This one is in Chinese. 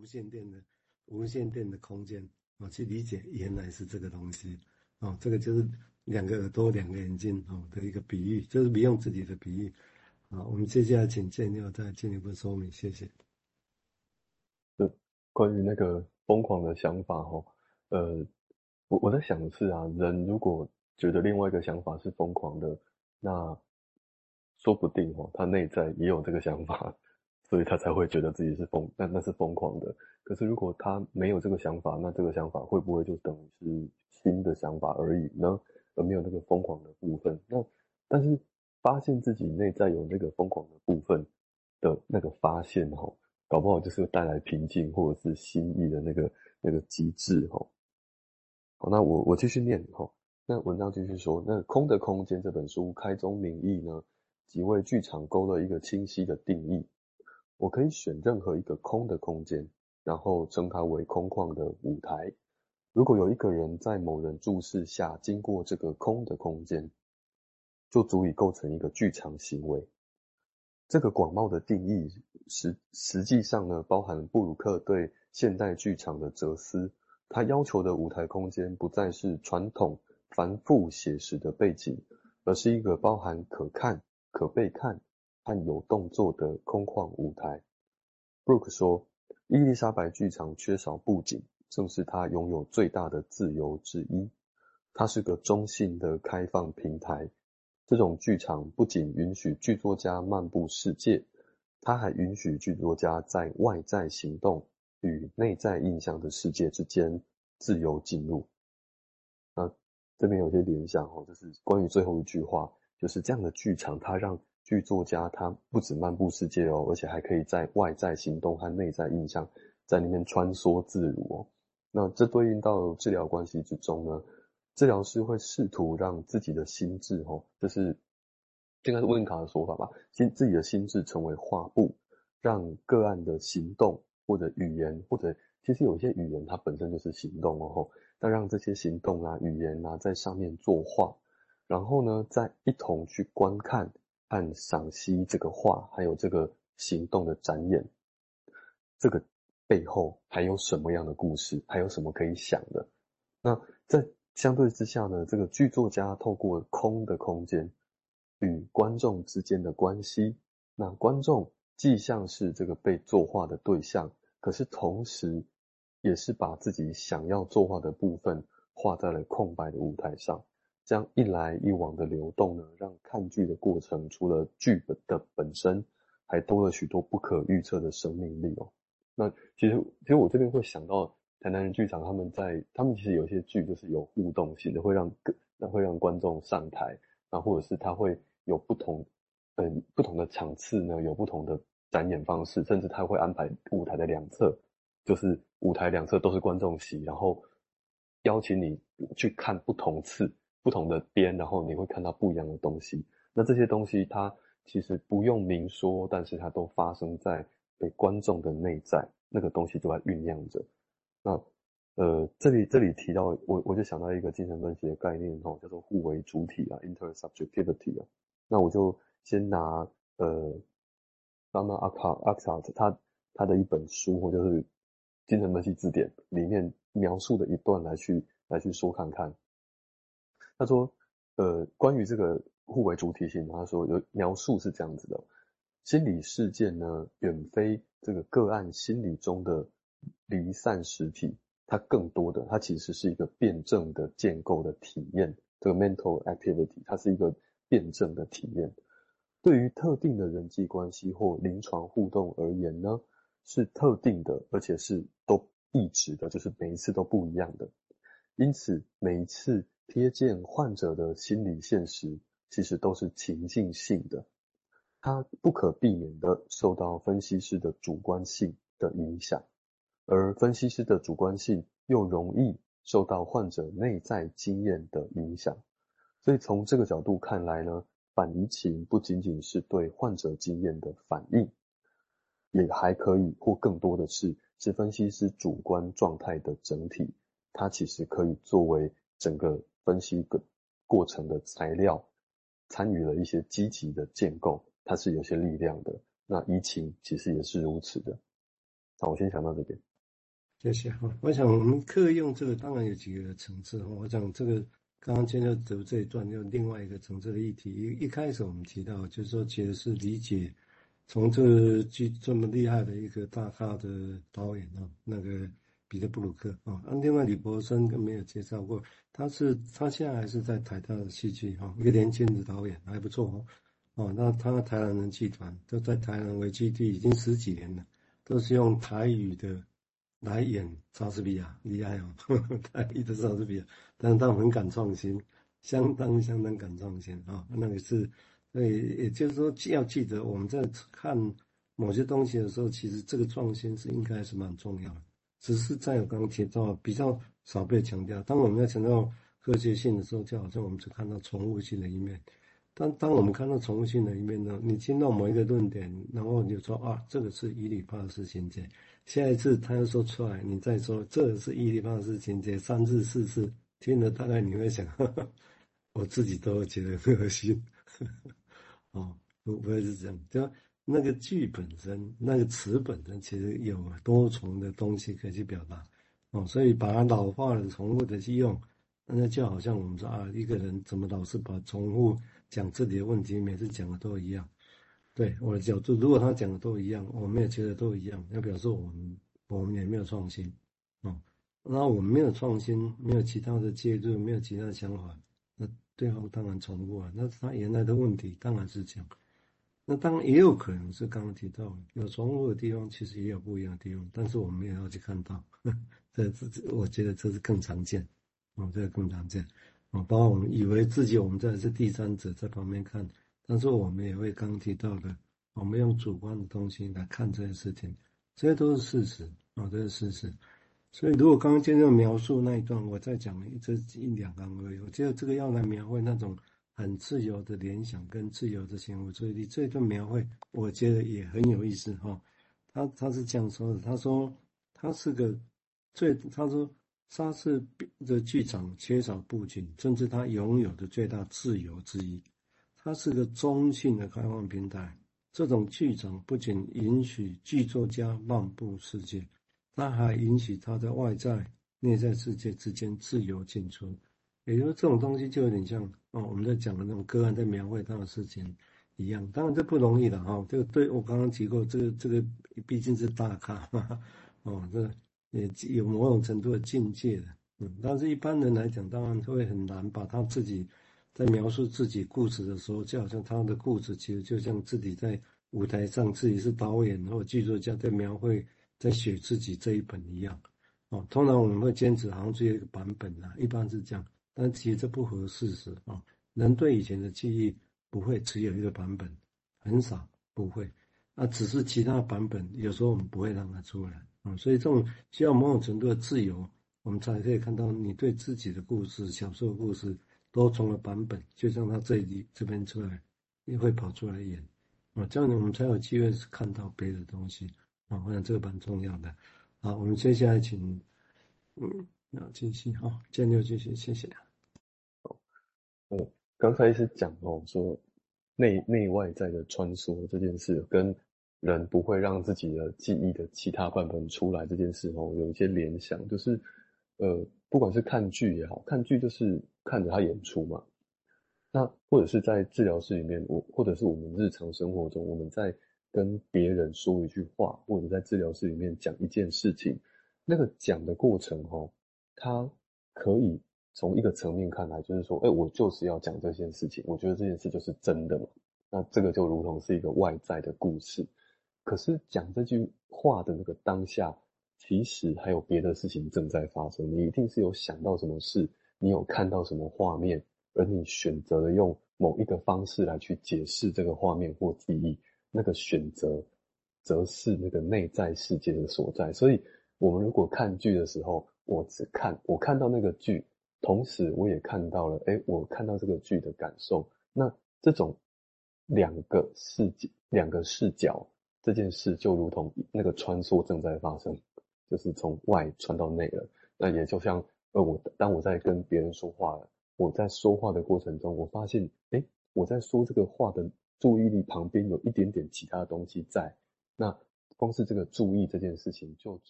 无线电的无线电的空间啊，去理解原来是这个东西哦，这个就是两个耳朵两个眼睛哦的一个比喻，就是不用自己的比喻啊。我们接下来请建佑再进一步说明，谢谢。就关于那个疯狂的想法哦，呃，我我在想的是啊，人如果觉得另外一个想法是疯狂的，那说不定哦，他内在也有这个想法。所以他才会觉得自己是疯，那那是疯狂的。可是如果他没有这个想法，那这个想法会不会就等于是新的想法而已呢？而没有那个疯狂的部分。那但是发现自己内在有那个疯狂的部分的那个发现哈，搞不好就是带来平静或者是心意的那个那个机制哈。好，那我我继续念哈。那文章继续说，那《空的空间》这本书开宗明义呢，即为剧场勾勒一个清晰的定义。我可以选任何一个空的空间，然后称它为空旷的舞台。如果有一个人在某人注视下经过这个空的空间，就足以构成一个剧场行为。这个广袤的定义实实际上呢，包含布鲁克对现代剧场的哲思。他要求的舞台空间不再是传统繁复写实的背景，而是一个包含可看、可被看。和有动作的空旷舞台。布鲁克说：“伊丽莎白剧场缺少布景，正是它拥有最大的自由之一。它是个中性的开放平台。这种剧场不仅允许剧作家漫步世界，它还允许剧作家在外在行动与内在印象的世界之间自由进入。”那这边有些联想哦，就是关于最后一句话，就是这样的剧场，它让剧作家他不止漫步世界哦，而且还可以在外在行动和内在印象在里面穿梭自如哦。那这对应到治疗关系之中呢，治疗师会试图让自己的心智哦，就是应该是温卡的说法吧，心自己的心智成为画布，让个案的行动或者语言或者其实有一些语言它本身就是行动哦，但让这些行动啊语言啊在上面作画，然后呢再一同去观看。和赏析这个画，还有这个行动的展演，这个背后还有什么样的故事？还有什么可以想的？那在相对之下呢？这个剧作家透过空的空间与观众之间的关系，那观众既像是这个被作画的对象，可是同时也是把自己想要作画的部分画在了空白的舞台上。这样一来一往的流动呢，让看剧的过程除了剧本的本身，还多了许多不可预测的生命力哦。那其实，其实我这边会想到台南人剧场，他们在他们其实有些剧就是有互动性的，会让那会让观众上台，那或者是他会有不同嗯、不同的场次呢，有不同的展演方式，甚至他会安排舞台的两侧，就是舞台两侧都是观众席，然后邀请你去看不同次。不同的边，然后你会看到不一样的东西。那这些东西它其实不用明说，但是它都发生在被观众的内在，那个东西就在酝酿着。那呃，这里这里提到我我就想到一个精神分析的概念哦，叫做互为主体啊，intersubjectivity 啊。那我就先拿呃，Donna Akart 他他的一本书或就是精神分析字典里面描述的一段来去来去说看看。他说：“呃，关于这个互为主体性，他说有描述是这样子的：心理事件呢，远非这个个案心理中的离散实体，它更多的，它其实是一个辩证的建构的体验。这个 mental activity，它是一个辩证的体验。对于特定的人际关系或临床互动而言呢，是特定的，而且是都一直的，就是每一次都不一样的。因此，每一次。”贴近患者的心理现实，其实都是情境性的，它不可避免的受到分析师的主观性的影响，而分析师的主观性又容易受到患者内在经验的影响。所以从这个角度看来呢，反移情不仅仅是对患者经验的反应，也还可以或更多的是是分析师主观状态的整体，它其实可以作为整个。分析个过程的材料，参与了一些积极的建构，它是有些力量的。那疫情其实也是如此的。好，我先讲到这边。谢谢哈。我想我们客用这个，当然有几个层次哈。我想这个刚刚今天读这一段，有另外一个层次的议题。一一开始我们提到，就是说，其实是理解从这个这么厉害的一个大咖的导演啊，那个彼得布鲁克啊，另外李柏森跟没有介绍过，他是他现在还是在台大的戏剧哈，一个年轻的导演还不错哦。哦，那他台南人剧团都在台南为基地已经十几年了，都是用台语的。来演莎士比亚，厉害哦！他一直莎士比亚，但是他很敢创新，相当相当敢创新啊、哦！那个是，所以也就是说，要记得我们在看某些东西的时候，其实这个创新是应该是蛮重要的，只是在我刚刚提到比较少被强调。当我们在强调科学性的时候，就好像我们只看到宠物性的一面。当当我们看到宠物性的一面呢，你听到某一个论点，然后你就说啊，这个是伊里帕斯情节。下一次他又说出来，你再说这个是伊里帕斯情节，三次四次听了，大概你会想，呵呵我自己都觉得恶心。呵呵哦，不不会是这样，就那个剧本身，那个词本身，其实有多重的东西可以去表达。哦，所以把它老化了，重复的去用，那就好像我们说啊，一个人怎么老是把重复讲自己的问题，每次讲的都一样。对我的角度，如果他讲的都一样，我们也觉得都一样，那表示我们我们也没有创新，哦，那我们没有创新，没有其他的介入，没有其他的想法，那对方当然重复啊，那是他原来的问题，当然是这样。那当然也有可能是刚刚提到有重复的地方，其实也有不一样的地方，但是我们也要去看到，这这我觉得这是更常见，哦，这个更常见，哦，包括我们以为自己我们在是第三者在旁边看。但是我们也会刚提到的，我们用主观的东西来看这些事情，这些都是事实啊，这是事实。所以如果刚刚接着描述那一段，我再讲一这一两行而已。我觉得这个要来描绘那种很自由的联想跟自由的行为注意力，这段描绘我觉得也很有意思哈。他他是这样说的，他说他是个最，他说莎士的剧场缺少布景，正是他拥有的最大自由之一。它是个中性的开放平台，这种剧场不仅允许剧作家漫步世界，它还允许他在外在、内在世界之间自由进出。也就是这种东西就有点像哦，我们在讲的那种个案在描绘他的事情一样。当然这不容易的哈，这个对我刚刚提过，这个这个毕竟是大咖，哈哈哦，这也有某种程度的境界的。嗯，但是一般人来讲，当然会很难把他自己。在描述自己故事的时候，就好像他的故事其实就像自己在舞台上，自己是导演或剧作家在描绘、在写自己这一本一样。哦，通常我们会坚持好像只有一个版本啊，一般是这样，但其实这不合事实啊。人对以前的记忆不会只有一个版本，很少不会，那只是其他版本有时候我们不会让它出来啊。所以这种需要某种程度的自由，我们才可以看到你对自己的故事、小说的故事。多重的版本，就像他这里这边出来，也会跑出来演，啊，这样呢，我们才有机会看到别的东西，啊，我想这个蛮重要的。好，我们接下来请，嗯，那继续，好，建六继续，谢谢。嗯，刚才是讲哦，说内内外在的穿梭这件事，跟人不会让自己的记忆的其他版本出来这件事哦，有一些联想，就是，呃。不管是看剧也好，看剧就是看着他演出嘛。那或者是在治疗室里面，我或者是我们日常生活中，我们在跟别人说一句话，或者在治疗室里面讲一件事情，那个讲的过程哦，它可以从一个层面看来，就是说，哎，我就是要讲这件事情，我觉得这件事就是真的嘛。那这个就如同是一个外在的故事，可是讲这句话的那个当下。其实还有别的事情正在发生，你一定是有想到什么事，你有看到什么画面，而你选择了用某一个方式来去解释这个画面或记忆，那个选择，则是那个内在世界的所在。所以，我们如果看剧的时候，我只看，我看到那个剧，同时我也看到了，诶，我看到这个剧的感受，那这种两个视角，两个视角，这件事就如同那个穿梭正在发生。就是从外穿到内了，那也就像，呃，我当我在跟别人说话了，我在说话的过程中，我发现，诶，我在说这个话的注意力旁边有一点点其他的东西在，那光是这个注意这件事情就足。